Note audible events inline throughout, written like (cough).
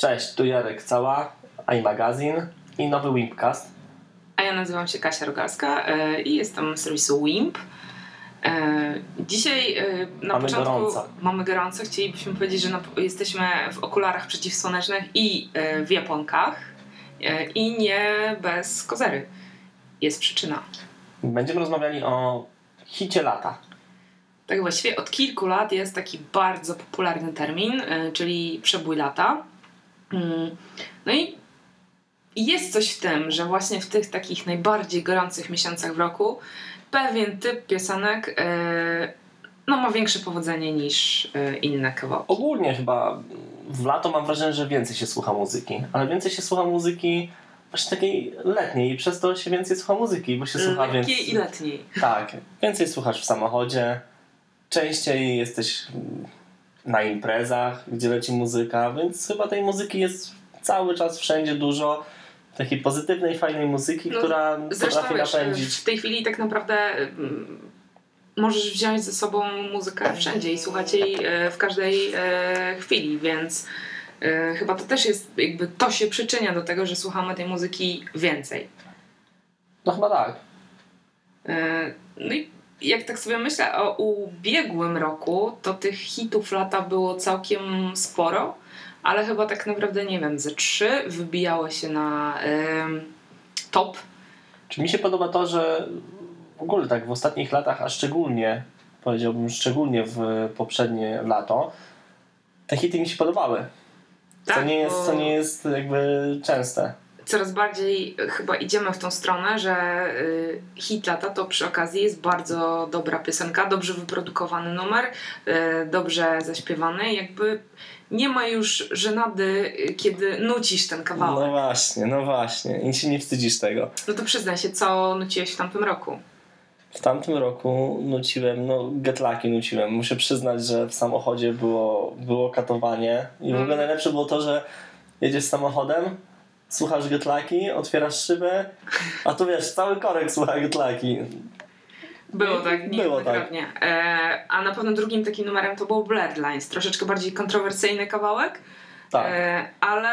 Cześć, tu Jarek Cała, iMagazine i nowy Wimpcast. A ja nazywam się Kasia Rogalska e, i jestem z serwisu Wimp. E, dzisiaj e, na Mamy początku gorąco. mamy gorąco. Chcielibyśmy powiedzieć, że na, jesteśmy w okularach przeciwsłonecznych i w japonkach i nie bez kozery. Jest przyczyna. Będziemy rozmawiali o hicie lata. Tak właściwie od kilku lat jest taki bardzo popularny termin, czyli przebój lata. Mm, No i jest coś w tym, że właśnie w tych takich najbardziej gorących miesiącach w roku pewien typ piosenek y, no, ma większe powodzenie niż y, inne kawałki. Ogólnie chyba w lato mam wrażenie, że więcej się słucha muzyki, ale więcej się słucha muzyki właśnie takiej letniej i przez to się więcej słucha muzyki, bo się słucha Lekkiej więcej. i letniej. Tak, więcej słuchasz w samochodzie, częściej jesteś na imprezach, gdzie leci muzyka, więc chyba tej muzyki jest cały czas wszędzie dużo. Takiej pozytywnej, fajnej muzyki, No, która potrafi napędzić. w tej chwili tak naprawdę mm, możesz wziąć ze sobą muzykę wszędzie i słuchać jej e, w każdej e, chwili, więc e, chyba to też jest jakby to się przyczynia do tego, że słuchamy tej muzyki więcej. No chyba tak. No i jak tak sobie myślę o ubiegłym roku, to tych hitów lata było całkiem sporo, ale chyba tak naprawdę nie wiem, ze trzy wybijały się na em, top. Czy mi się podoba to, że w ogóle tak w ostatnich latach, a szczególnie, powiedziałbym szczególnie w poprzednie lato, te hity mi się podobały. Tak, nie jest, co nie jest jakby częste. Coraz bardziej chyba idziemy w tą stronę, że y, hit lata to przy okazji jest bardzo dobra piosenka, dobrze wyprodukowany numer, y, dobrze zaśpiewany, jakby nie ma już żenady, y, kiedy nucisz ten No kawałek. właśnie, no właśnie. I się nie wstydzisz tego. No to przyznaj się, co nuciłeś w tamtym roku. W tamtym roku nuciłem, no getlaki nuciłem. Muszę przyznać, że w samochodzie było, było katowanie i w ogóle Mm. najlepsze było to, że jedziesz samochodem, słuchasz getlaki, otwierasz szybę, a tu wiesz, cały korek słucha getlaki. Było tak, Było tak. niejednokrotnie. E, a na pewno drugim takim numerem to był Blurred Lines, troszeczkę bardziej kontrowersyjny kawałek, Tak, e, ale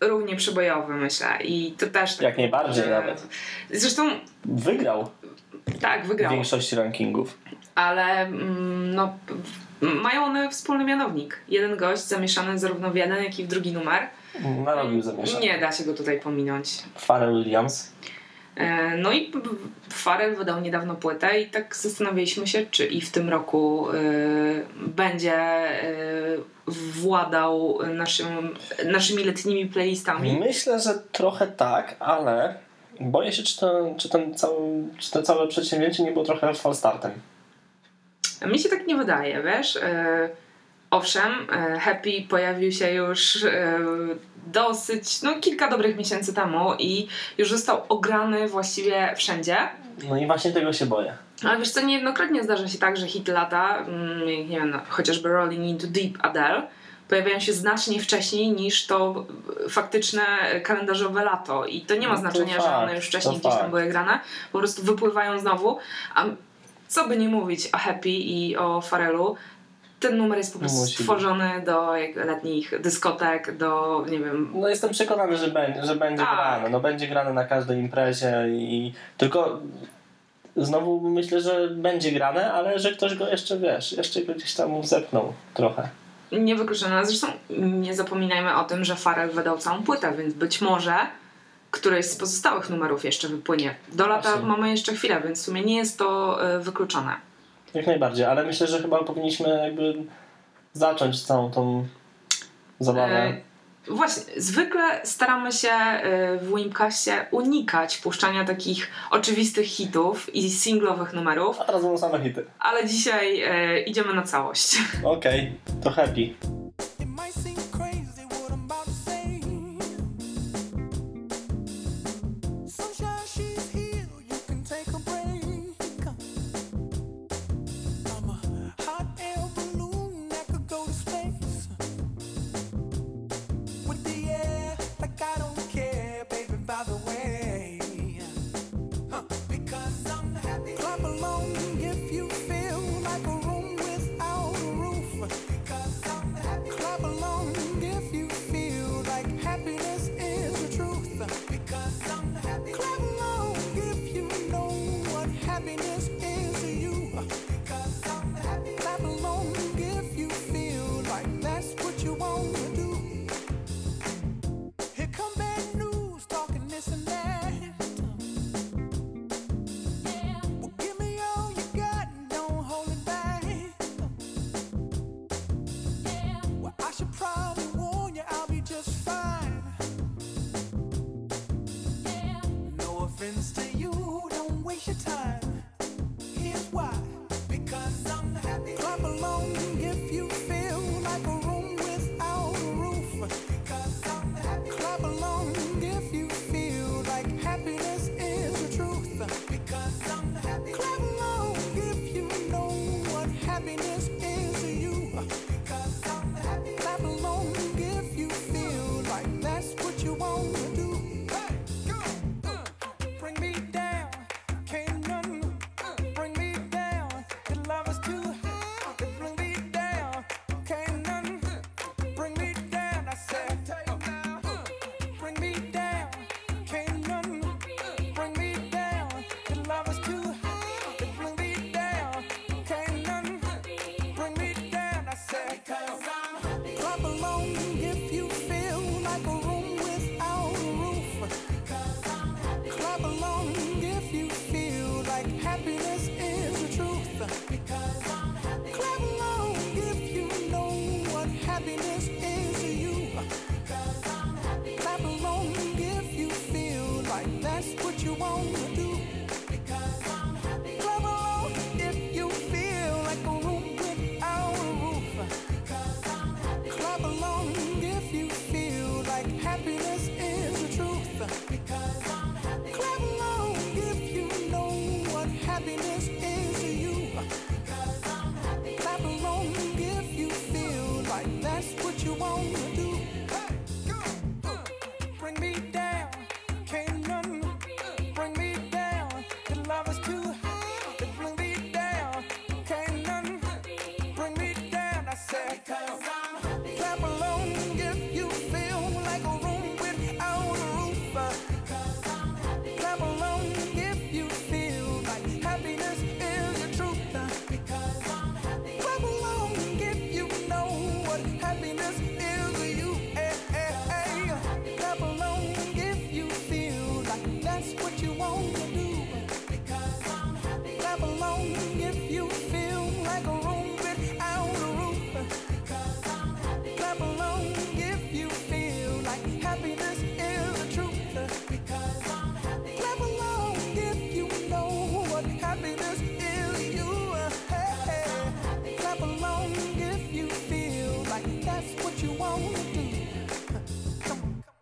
równie przebojowy myślę i to też... tak jak najbardziej że- nawet. Zresztą Wygrał tak, w wygrał. większości rankingów. Ale mm, no, w- mają one wspólny mianownik. Jeden gość zamieszany zarówno w jeden, jak i w drugi numer. Narobił zamieszanie. Nie da się go tutaj pominąć. Pharrell Williams. E, No i Pharrell wydał niedawno płetę i tak zastanawialiśmy się, czy i w tym roku e, będzie e, władał naszym, naszymi letnimi playlistami. Myślę, że trochę tak, ale boję się, czy, to, czy, ten cały, czy to całe przedsięwzięcie nie było trochę falstartem. Mi się tak nie wydaje, wiesz? E, owszem, e, Happy pojawił się już e, dosyć, no kilka dobrych miesięcy temu i już został ograny właściwie wszędzie. No i właśnie tego się boję. Ale wiesz co, niejednokrotnie zdarza się tak, że hit lata, mm, nie wiem, no, chociażby Rolling Into Deep Adele, pojawiają się znacznie wcześniej niż to faktyczne kalendarzowe lato. I to nie ma No to znaczenia, że fakt, one już wcześniej gdzieś tam fakt. były grane, po prostu wypływają znowu. A co by nie mówić o Happy i o Farelu, ten numer jest po prostu Musi być. stworzony do jak, letnich dyskotek, do nie wiem. No jestem przekonany, że będzie, że będzie Tak. grane. No będzie grane na każdej imprezie i tylko znowu myślę, że będzie grane, ale że ktoś go jeszcze, wiesz, jeszcze go gdzieś tam zepnął trochę. Niewykluczone. Zresztą nie zapominajmy o tym, że Farel wydał całą płytę, więc być może któryś z pozostałych numerów jeszcze wypłynie. Do lata Właśnie. mamy jeszcze chwilę, więc w sumie nie jest to e, wykluczone. Jak najbardziej, ale myślę, że chyba powinniśmy jakby zacząć całą tą zabawę. E, Właśnie, zwykle staramy się e, w Wimcastie unikać puszczania takich oczywistych hitów i singlowych numerów, A teraz będą same hity. ale dzisiaj e, idziemy na całość. Okej, to happy.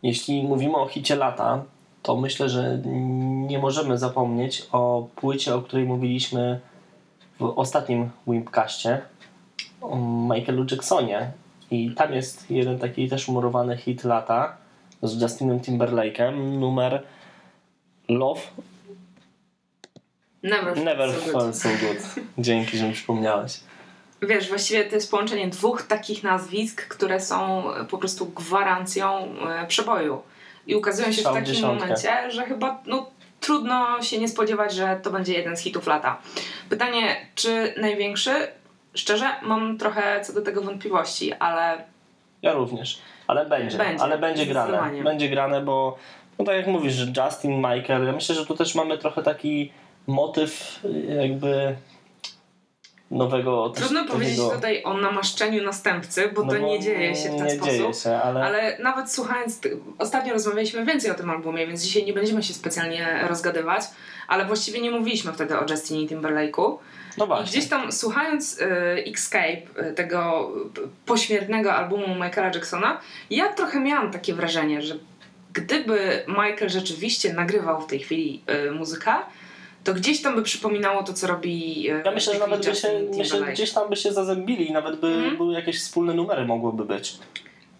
Jeśli mówimy o hicie lata, to myślę, że nie możemy zapomnieć o płycie, o której mówiliśmy w ostatnim Wimpcaście, o Michaelu Jacksonie. I tam jest jeden taki też murowany hit lata z Justinem Timberlake'em, numer Love Never, Never. Felt So Good. Dzięki, że mi przypomniałeś. Wiesz, właściwie to jest połączenie dwóch takich nazwisk, które są e, po prostu gwarancją e, przeboju. I ukazują się w takim dziesiątkę. momencie, że chyba no, trudno się nie spodziewać, że to będzie jeden z hitów lata. Pytanie, czy największy? Szczerze, mam trochę co do tego wątpliwości, ale Ja również. Ale będzie, Będzie, ale będzie grane. Będzie grane, bo no tak jak mówisz, Justin, Michael, ja myślę, że tu też mamy trochę taki motyw jakby nowego... trudno powiedzieć tutaj o namaszczeniu następcy, bo no to nie dzieje się w ten nie sposób. dzieje się, ale, Ale nawet słuchając, ostatnio rozmawialiśmy więcej o tym albumie, więc dzisiaj nie będziemy się specjalnie rozgadywać, ale właściwie nie mówiliśmy wtedy o Justinie Timberlake'u. no I właśnie. gdzieś tam słuchając y, Escape, y, tego pośmiertnego albumu Michaela Jacksona, ja trochę miałam takie wrażenie, że gdyby Michael rzeczywiście nagrywał w tej chwili y, muzykę, to gdzieś tam by przypominało to, co robi y, Ja myślę, że nawet by się, myślę, gdzieś tam by się zazębili i nawet by Mhm. były jakieś wspólne numery mogłyby być.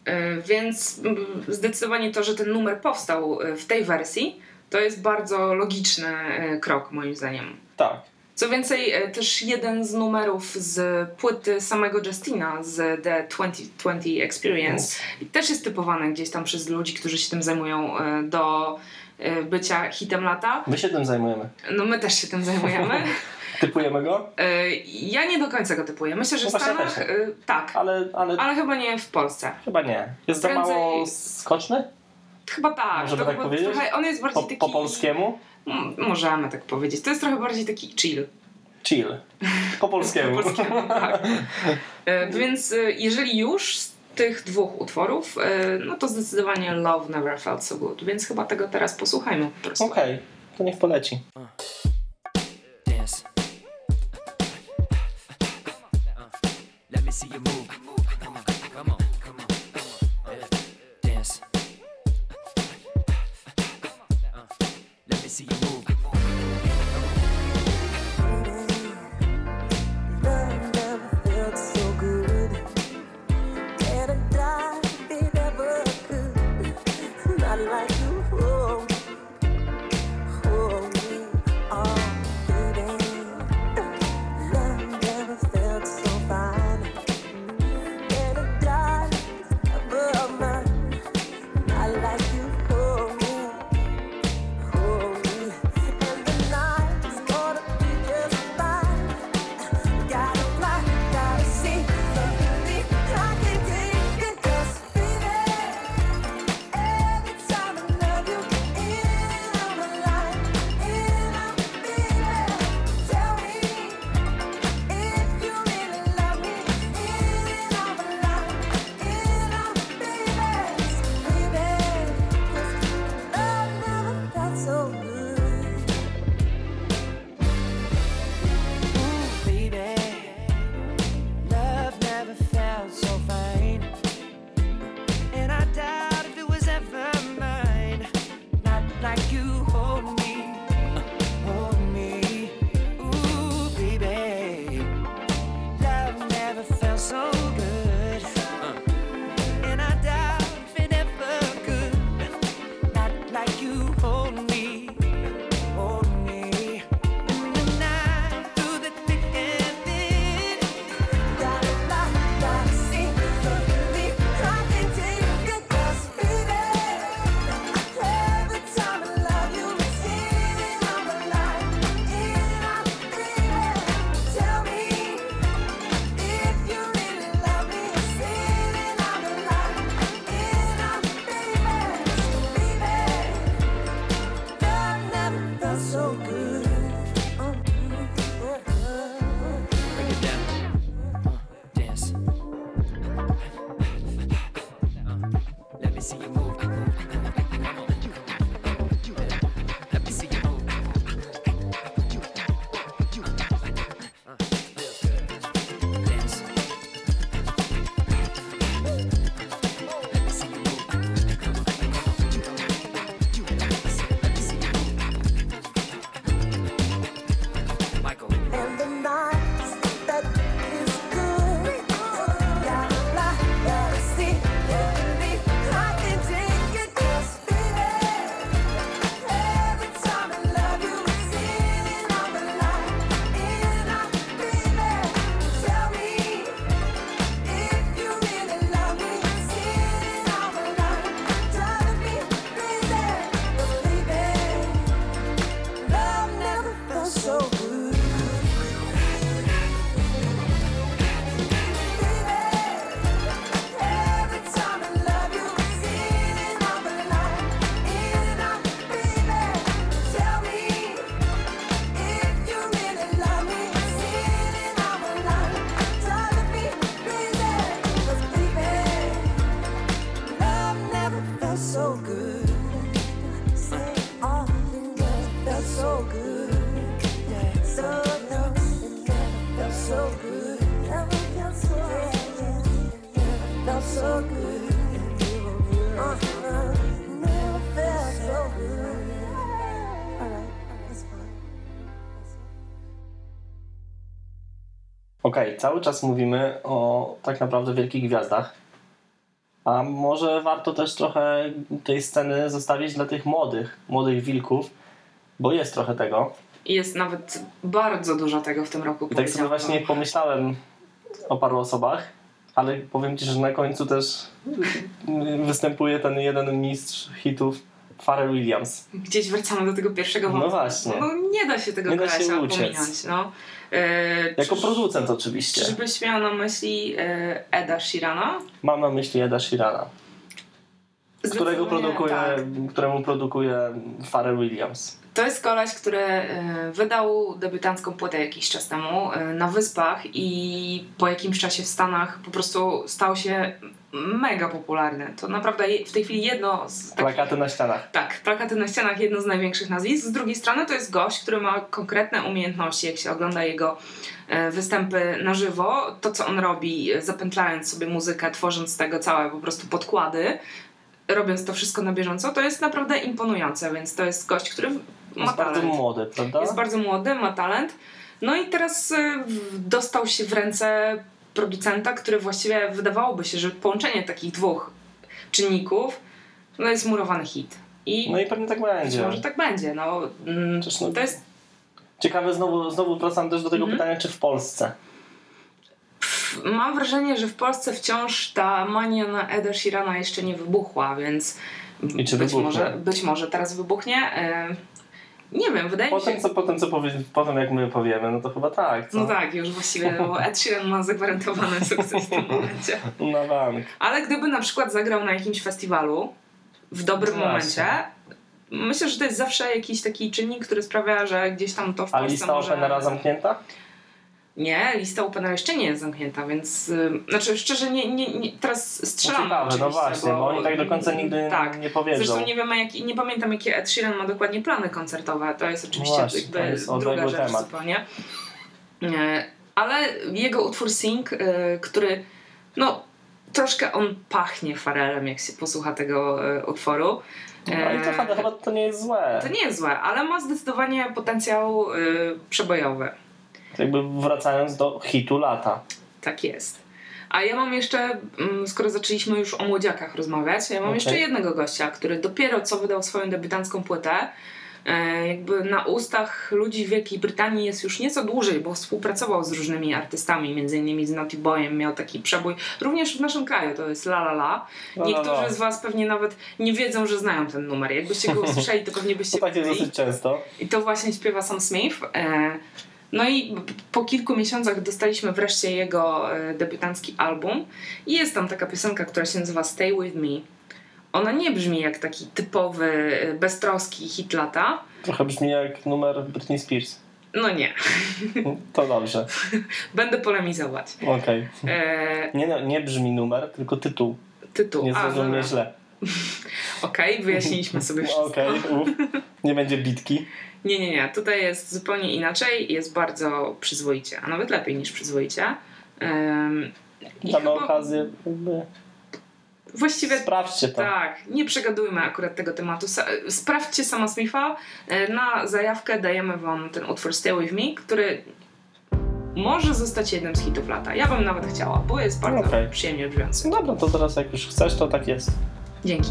Y, Więc zdecydowanie to, że ten numer powstał y, w tej wersji, to jest bardzo logiczny krok moim zdaniem. Tak. Co więcej, też jeden z numerów z płyty samego Justina z The 2020 Experience też jest typowany gdzieś tam przez ludzi, którzy się tym zajmują do Y, bycia hitem lata. My się tym zajmujemy. No my też się tym zajmujemy. (laughs) Typujemy go? Y, ja nie do końca go typuję. Myślę, że no w Stanach y, tak, ale, ale... ale chyba nie w Polsce. Chyba nie. Jest Prędzej... za mało skoczny? Chyba tak. Możemy to tak powiedzieć? Trochę, on jest bardziej po, taki... Po polskiemu? Możemy tak powiedzieć. To jest trochę bardziej taki chill. Chill. Po (laughs) polskiemu. po polskiemu tak. (laughs) Więc jeżeli już tych dwóch utworów, e, mhm. no to zdecydowanie Love Never Felt So Good, więc chyba tego teraz posłuchajmy po prostu. Okej, okay, to niech poleci. Dance. Let me see you move. cały czas mówimy o tak naprawdę wielkich gwiazdach. A może warto też trochę tej sceny zostawić dla tych młodych, młodych wilków, bo jest trochę tego. Jest nawet bardzo dużo tego w tym roku. I tak sobie właśnie pomyślałem o paru osobach, ale powiem ci, że na końcu też (laughs) występuje ten jeden mistrz hitów Pharrell Williams. Gdzieś wracamy do tego pierwszego No wątku. właśnie. No, nie da się tego Nie da się uciec. pominąć. No. E, Jako czyż- producent oczywiście. Czyżbyś miał na myśli e, Eda Sheerana? Mam na myśli Eda Sheerana, którego produkuje, tak. któremu produkuje Pharrell Williams. To jest koleś, który e, wydał debiutancką płytę jakiś czas temu e, na Wyspach i po jakimś czasie w Stanach po prostu stał się mega popularny. To naprawdę w tej chwili jedno z takich... Plakaty na ścianach. Tak, plakaty na ścianach jedno z największych nazwisk. Z drugiej strony to jest gość, który ma konkretne umiejętności, jak się ogląda jego e, występy na żywo. To, co on robi, zapętlając sobie muzykę, tworząc z tego całe po prostu podkłady, robiąc to wszystko na bieżąco, to jest naprawdę imponujące, więc to jest gość, który ma Jest bardzo talent. młody, prawda? Jest bardzo młody, ma talent. No i teraz e, dostał się w ręce producenta, który właściwie wydawałoby się, że połączenie takich dwóch czynników no jest murowany hit. I No i pewnie tak być będzie. może tak będzie. No, mm, Przecież no- to jest Ciekawe, znowu, znowu wracam też do tego Mhm. pytania, czy w Polsce. Mam wrażenie, że w Polsce wciąż ta mania na Eda Sheerana jeszcze nie wybuchła, więc I czy być, wybuchnie? może, być może teraz wybuchnie. Nie wiem, wydaje mi się... co, potem, co powie, potem jak my powiemy, no to chyba tak. Co? No tak, już właściwie, (laughs) bo Ed Sheeran ma zagwarantowany sukces w tym momencie. Na bank. Ale gdyby na przykład zagrał na jakimś festiwalu w dobrym Właśnie. momencie, myślę, że to jest zawsze jakiś taki czynnik, który sprawia, że gdzieś tam to w A Polsce lista może... Openera zamknięta? Nie, lista Openera jeszcze nie jest zamknięta, więc y, znaczy szczerze nie, nie, nie teraz No strzelam ciekawe, no oczywiście, właśnie, bo oni tak do końca nigdy tak. nie powiedzą. Zresztą nie wiemy, jak, nie pamiętam jakie Ed Sheeran ma dokładnie plany koncertowe. To jest oczywiście No właśnie, to jest druga rzecz temat. zupełnie. Nie, Ale jego utwór Sing, y, który no troszkę on pachnie Farelem, jak się posłucha tego y, utworu. No i to E, chyba, chyba to nie jest złe. to nie jest złe, ale ma zdecydowanie potencjał y, przebojowy. Jakby wracając do hitu lata. Tak jest. A ja mam jeszcze, mm, skoro zaczęliśmy już o młodziakach rozmawiać, ja mam Okej. jeszcze jednego gościa, który dopiero co wydał swoją debiutancką płytę. E, jakby na ustach ludzi w Wielkiej Brytanii jest już nieco dłużej, bo współpracował z różnymi artystami, między innymi z Naughty Boyem, miał taki przebój. Również w naszym kraju to jest La La La. Niektórzy z Was pewnie nawet nie wiedzą, że znają ten numer. Jakbyście go usłyszeli, to pewnie byście To tak jest dosyć często. I to właśnie śpiewa Sam Smith. No i po kilku miesiącach dostaliśmy wreszcie jego e, debiutancki album. I jest tam taka piosenka, która się nazywa Stay With Me. Ona nie brzmi jak taki typowy, e, beztroski hit lata. Trochę brzmi jak numer Britney Spears. No nie, To dobrze. (laughs) będę polemizować. Okej. E, Nie, no, nie brzmi numer, tylko tytuł. tytuł. Nie A, zrozum mnie dobra. źle. (laughs) Okej, wyjaśniliśmy sobie wszystko. Okej, uf. Nie będzie bitki. Nie, nie, nie. Tutaj jest zupełnie inaczej. Jest bardzo przyzwoicie, a nawet lepiej niż przyzwoicie. I Damy chyba- okazję. Jakby... Właściwie Sprawdźcie to. Tak, nie przegadujmy akurat tego tematu. Sprawdźcie sama Smitha. E, Na zajawkę dajemy wam ten utwór Stay With Me, który może zostać jednym z hitów lata. Ja bym nawet chciała, bo jest bardzo Okej. przyjemnie brzmiący. Dobra, to teraz jak już chcesz, to tak jest. Dzięki.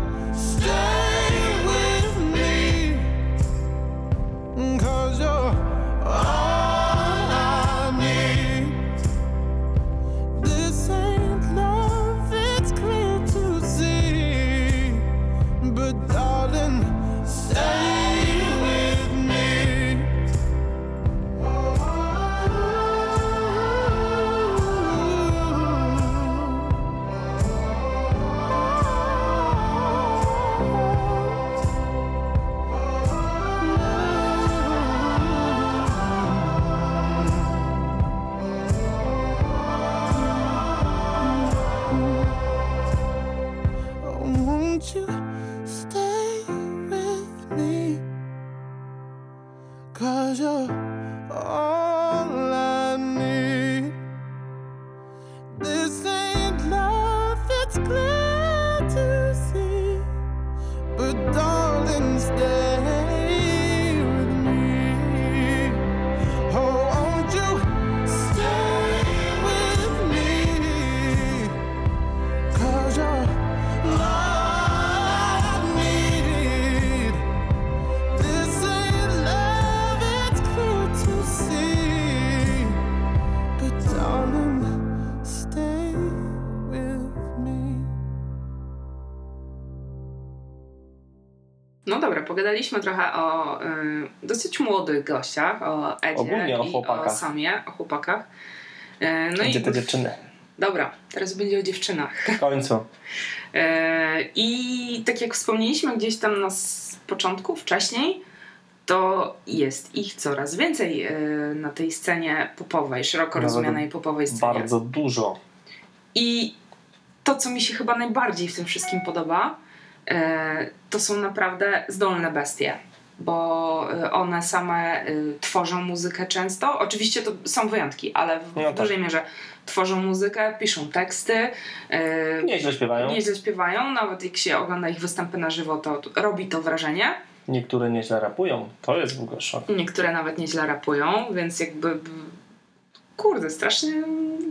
Dobra, pogadaliśmy trochę o y, dosyć młodych gościach, o Edzie Ogólnie o i chłopakach. o Samie, o chłopakach. Y, no Gdzie i te dziewczyny? dobra, teraz będzie o dziewczynach. W końcu. E, I tak jak wspomnieliśmy gdzieś tam na początku, wcześniej, to jest ich coraz więcej e, na tej scenie popowej, szeroko Nawet rozumianej popowej scenie. Bardzo dużo. I to, co mi się chyba najbardziej w tym wszystkim podoba, to są naprawdę zdolne bestie. Bo e, one same e, tworzą muzykę często. Oczywiście to są wyjątki, ale w, No tak. dużej mierze tworzą muzykę, piszą teksty. e, Nieźle śpiewają. Nieźle śpiewają, nawet jak się ogląda ich występy na żywo, to to robi to wrażenie. Niektóre nieźle rapują. To jest w ogóle szok. Niektóre nawet nieźle rapują, więc jakby. Kurde, strasznie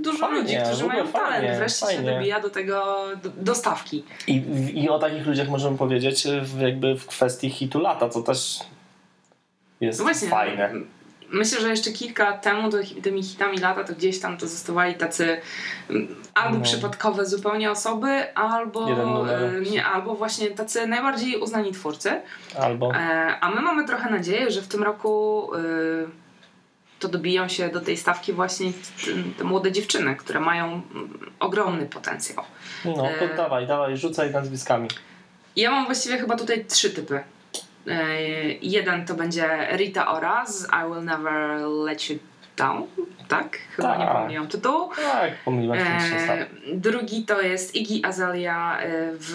dużo Fajnie, ludzi, którzy mają talent. fajnie, Wreszcie się fajnie. dobija do tego do, dostawki. I, I o takich ludziach możemy powiedzieć w, jakby w kwestii hitu lata, co też jest No właśnie. fajne. Myślę, że jeszcze kilka lat temu to, tymi hitami lata to gdzieś tam to zostawali tacy mm, albo No. przypadkowe zupełnie osoby, albo e, nie, albo właśnie tacy najbardziej uznani twórcy. Albo E, a my mamy trochę nadzieję, że w tym roku y, to dobiją się do tej stawki właśnie te młode dziewczyny, które mają mm, ogromny potencjał. no to e- dawaj, dawaj, rzucaj nazwiskami. Ja mam właściwie chyba tutaj trzy typy. E, jeden to będzie Rita Ora z I Will Never Let You Down, tak? Chyba nie Tak. pomyliłam tytułu. Tak, pomyliłaś się E, drugi to jest Iggy Azalea e, w,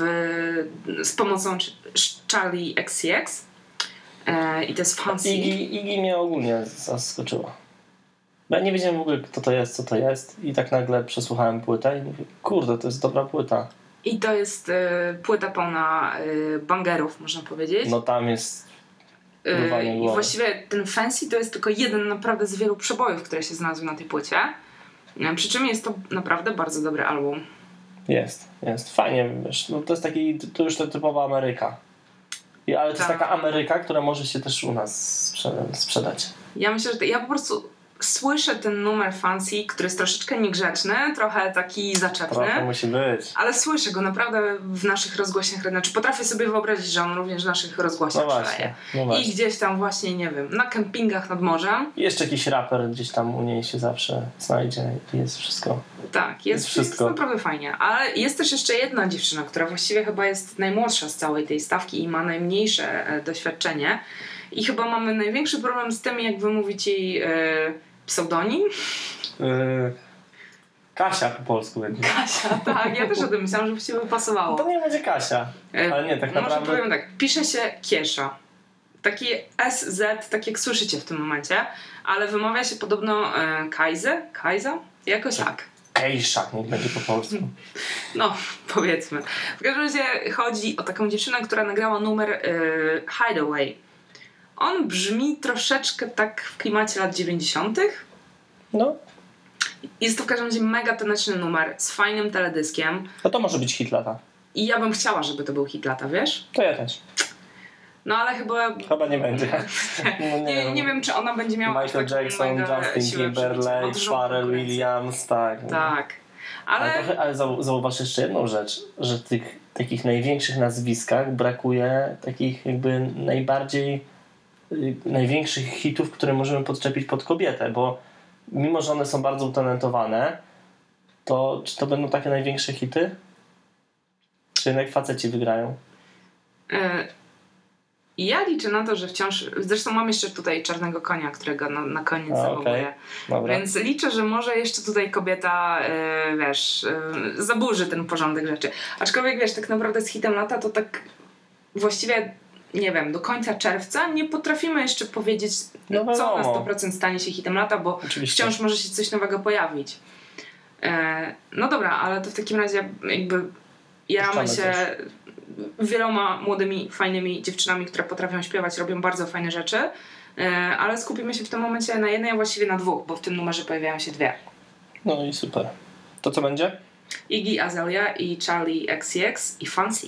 z pomocą Ch- Charlie XCX. E, I to jest Fancy. Igi, Igi mnie ogólnie zaskoczyła. Bo ja nie wiedziałem w ogóle kto to jest, co to jest i tak nagle przesłuchałem płytę i mówię, kurde, to jest dobra płyta. I to jest e, płyta pełna e, bangerów, można powiedzieć. No tam jest E, I właściwie ten Fancy to jest tylko jeden naprawdę z wielu przebojów, które się znalazły na tej płycie. Przy czym jest to naprawdę bardzo dobry album. Jest, jest. Fajnie, wiesz, no to jest taki, to już ta typowa Ameryka. Ale to jest Tak. taka Ameryka, która może się też u nas sprze- sprzedać. Ja myślę, że ja po prostu słyszę ten numer Fancy, który jest troszeczkę niegrzeczny, trochę taki zaczepny. Trochę musi być. Ale słyszę go naprawdę w naszych rozgłośniach. Znaczy potrafię sobie wyobrazić, że on również w naszych rozgłośniach No właśnie, no I gdzieś tam właśnie, nie wiem, na kempingach nad morzem. I jeszcze jakiś raper gdzieś tam u niej się zawsze znajdzie i jest wszystko. Tak, jest, Jest jest, wszystko. naprawdę fajnie. Ale jest też jeszcze jedna dziewczyna, która właściwie chyba jest najmłodsza z całej tej stawki i ma najmniejsze e, doświadczenie. I chyba mamy największy problem z tym, jak wymówić jej e, pseudonim. Yy, Kasia po polsku będzie. Kasia, tak, ja też o tym myślałam, że właściwie by pasowało. To nie będzie Kasia. E, Ale nie, tak Może naprawdę- powiem tak, pisze się Kiesza. Taki SZ, tak jak słyszycie w tym momencie, ale wymawia się podobno e, Kajze? Kajza? Jakoś tak. Kejsza, niech będzie po polsku. (laughs) No, powiedzmy. W każdym razie chodzi o taką dziewczynę, która nagrała numer e, Hideaway. On brzmi troszeczkę tak w klimacie lat 90. No, Jest to w każdym razie mega taneczny numer z fajnym teledyskiem. no to może być hit lata. I ja bym chciała, żeby to był hit lata, wiesz? To ja też. No ale chyba Chyba nie będzie. (laughs) No, Nie, nie wiem, czy ona będzie miała Michael Jackson, Justin Timberlake, Pharrell. Williams, tak. Tak. Ale, Ale trochę, ale zau- zauważ jeszcze jedną rzecz, że tych takich największych nazwiskach brakuje takich jakby najbardziej największych hitów, które możemy podczepić pod kobietę, bo mimo, że one są bardzo utalentowane, to czy to będą takie największe hity? Czy jednak faceci wygrają? e, ja liczę na to, że wciąż. Zresztą mam jeszcze tutaj czarnego konia, którego na, na koniec A, zawołuję. Dobra. Więc liczę, że może jeszcze tutaj kobieta, e, wiesz, e, zaburzy ten porządek rzeczy. Aczkolwiek wiesz, tak naprawdę z hitem lata to tak właściwie nie wiem, do końca czerwca nie potrafimy jeszcze powiedzieć, No co na wiadomo. 100% stanie się hitem lata, bo Oczywiście. wciąż może się coś nowego pojawić. E, no dobra, ale to w takim razie jakby jaramy się wieloma młodymi, fajnymi dziewczynami, które potrafią śpiewać, robią bardzo fajne rzeczy, e, ale skupimy się w tym momencie na jednej, a właściwie na dwóch, bo w tym numerze pojawiają się dwie. No i super. To co będzie? Iggy Azalea i Charlie XCX i Fancy.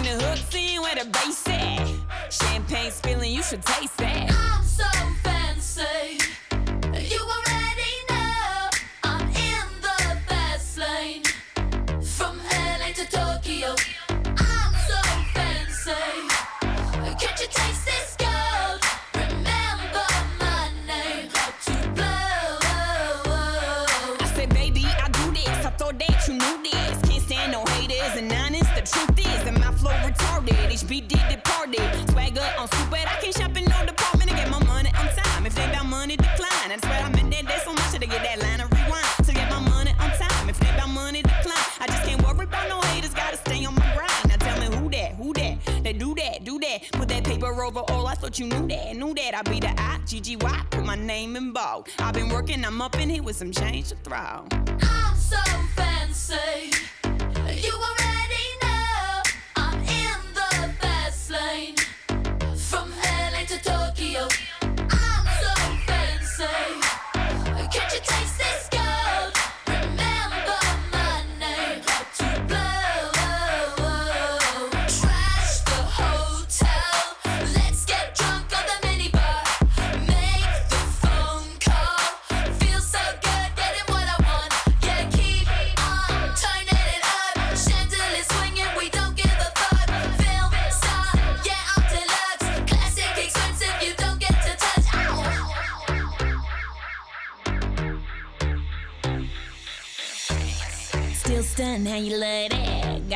Bring the hooks in where the bass at. Champagne spilling, you should taste that. I'm so fancy. With some change to throw. I'm so fancy.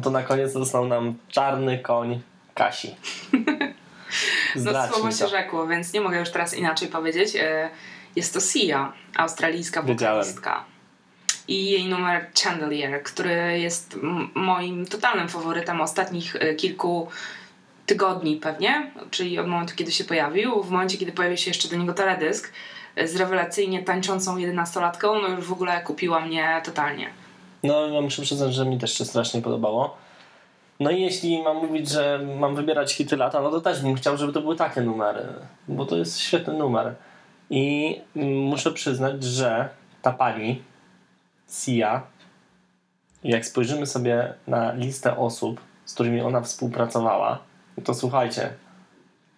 No to na koniec został nam czarny koń Kasi. (laughs) No Zdradź słowo mi się rzekło, więc nie mogę już teraz inaczej powiedzieć. E, Jest to Sia, australijska wokalistka. I jej numer Chandelier, który jest moim totalnym faworytem ostatnich e, kilku tygodni pewnie, czyli od momentu, kiedy się pojawił. W momencie, kiedy pojawił się jeszcze do niego teledysk e, z rewelacyjnie tańczącą jedenastolatką, no już w ogóle kupiła mnie totalnie. No ja muszę przyznać, że mi też się strasznie podobało. No i jeśli mam mówić, że mam wybierać hity lata, no to też bym chciał, żeby to były takie numery, bo to jest świetny numer. I muszę przyznać, że ta pani, Sia, jak spojrzymy sobie na listę osób, z którymi ona współpracowała, to słuchajcie,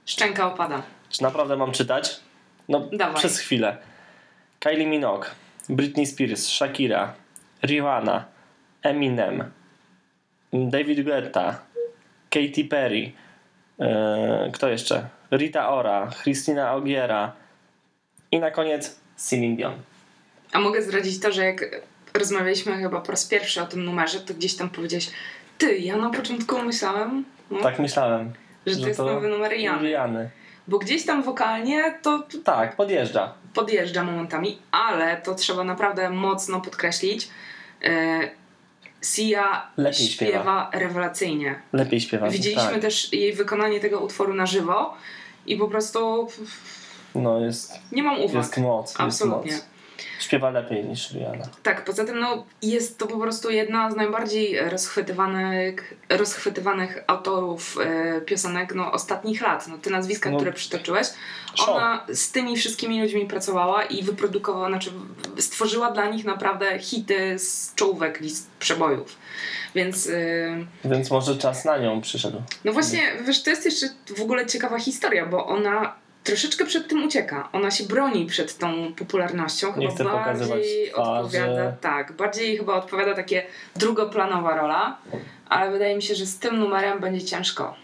Szczęka opada. czy naprawdę mam czytać? No, Dawaj. przez chwilę. Kylie Minogue, Britney Spears, Shakira, Rihanna, Eminem, David Guetta, Katy Perry, e, kto jeszcze? Rita Ora, Christina Aguilera i na koniec Celine Dion. A mogę zdradzić to, że jak rozmawialiśmy chyba po raz pierwszy o tym numerze, to gdzieś tam powiedziałeś ty, ja na początku myślałem, No, Tak myślałem. że to jest nowy numer Rihanny. Rihanny. Bo gdzieś tam wokalnie to Tak, podjeżdża. podjeżdża momentami, ale to trzeba naprawdę mocno podkreślić. E, Sia Lepiej śpiewa, śpiewa. rewelacyjnie. Lepiej śpiewa. Widzieliśmy tak. też jej wykonanie tego utworu na żywo i po prostu No jest, nie mam uwag. jest moc. Absolutnie. Jest moc. Śpiewa lepiej niż Rihanna. Tak, poza tym no, jest to po prostu jedna z najbardziej rozchwytywanych, rozchwytywanych autorów e, piosenek no, ostatnich lat. No, te nazwiska, No, które przytoczyłeś, szok. ona z tymi wszystkimi ludźmi pracowała i wyprodukowała, znaczy stworzyła dla nich naprawdę hity z czołówek list przebojów. Więc e, Więc może czas na nią przyszedł. no właśnie, wiesz, to jest jeszcze w ogóle ciekawa historia, bo ona troszeczkę przed tym ucieka. Ona się broni przed tą popularnością. Chyba pokazywać bardziej twarzy. odpowiada, tak, bardziej chyba odpowiada takie drugoplanowa rola, ale wydaje mi się, że z tym numerem będzie ciężko.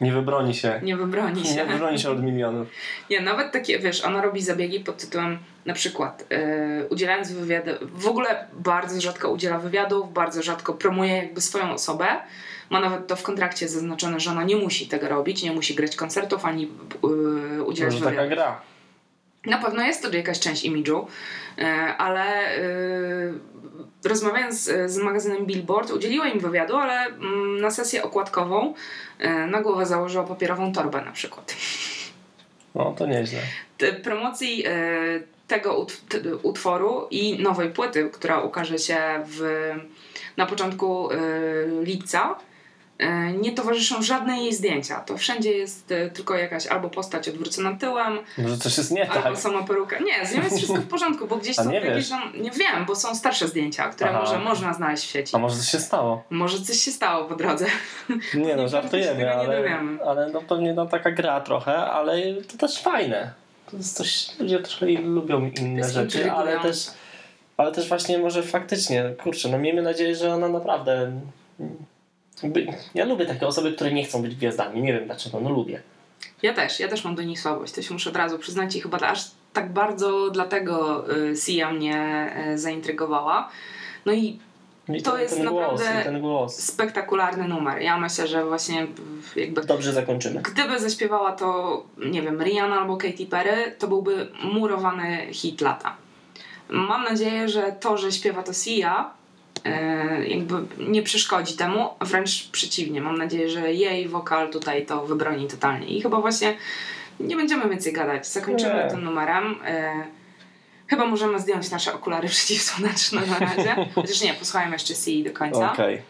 Nie wybroni się. Nie wybroni się. Nie wybroni się od milionów. (laughs) Nie, nawet takie, wiesz, ona robi zabiegi pod tytułem na przykład yy, udzielając wywiadu, w ogóle bardzo rzadko udziela wywiadów, bardzo rzadko promuje jakby swoją osobę. Ma nawet to w kontrakcie zaznaczone, że ona nie musi tego robić, nie musi grać koncertów ani yy, udzielać Może taka wywiadów. gra. Na pewno jest to jakaś część imidżu, e, ale e, rozmawiając z, z magazynem Billboard, udzieliła im wywiadu, ale mm, na sesję okładkową e, na głowę założyła papierową torbę na przykład. No to nieźle. Te promocji e, tego ut- utworu i nowej płyty, która ukaże się w, na początku e, lipca, nie towarzyszą żadne jej zdjęcia. To wszędzie jest e, tylko jakaś albo postać odwrócona tyłem, Może coś jest nie Albo tak. sama peruka. Nie, z nią jest wszystko w (laughs) porządku, bo gdzieś są nie jakieś tam, nie wiem, bo są starsze zdjęcia, które Aha. może można znaleźć w sieci. A może coś się stało? Może coś się stało po drodze. Nie no, (laughs) żartujemy, nie ale, dowiemy. ale no pewnie no, taka gra trochę, ale to też fajne. To jest coś, ludzie trochę lubią inne rzeczy, ale też, ale też właśnie może faktycznie, kurczę, no miejmy nadzieję, że ona naprawdę... ja lubię takie osoby, które nie chcą być gwiazdami. Nie wiem dlaczego, no lubię. Ja też, ja też mam do nich słabość, to się muszę od razu przyznać i chyba aż tak bardzo dlatego y, Sia mnie y, zaintrygowała. No i I To ten, jest ten naprawdę- głos. spektakularny numer. Ja myślę, że właśnie y, jakby Dobrze zakończymy. Gdyby zaśpiewała to, nie wiem, Rihanna albo Katy Perry, to byłby murowany hit lata. Mam nadzieję, że to, że śpiewa to Sia, jakby nie przeszkodzi temu, wręcz przeciwnie. Mam nadzieję, że jej wokal tutaj to wybroni totalnie. I chyba właśnie nie będziemy więcej gadać. Zakończymy Nie. tym numerem. E, chyba możemy zdjąć nasze okulary (laughs) przeciwsłoneczne na razie. Chociaż nie, posłuchajmy jeszcze Sia do końca. Okej.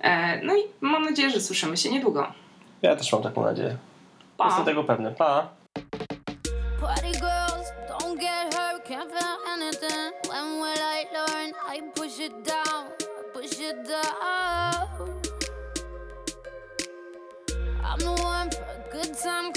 E, no i mam nadzieję, że słyszymy się niedługo. Ja też mam taką nadzieję. Pa! Jestem tego pewny. Pa! Party girls, don't get hurt, can't feel anything. When will I learn? I push it down, Down. I'm the one for a good time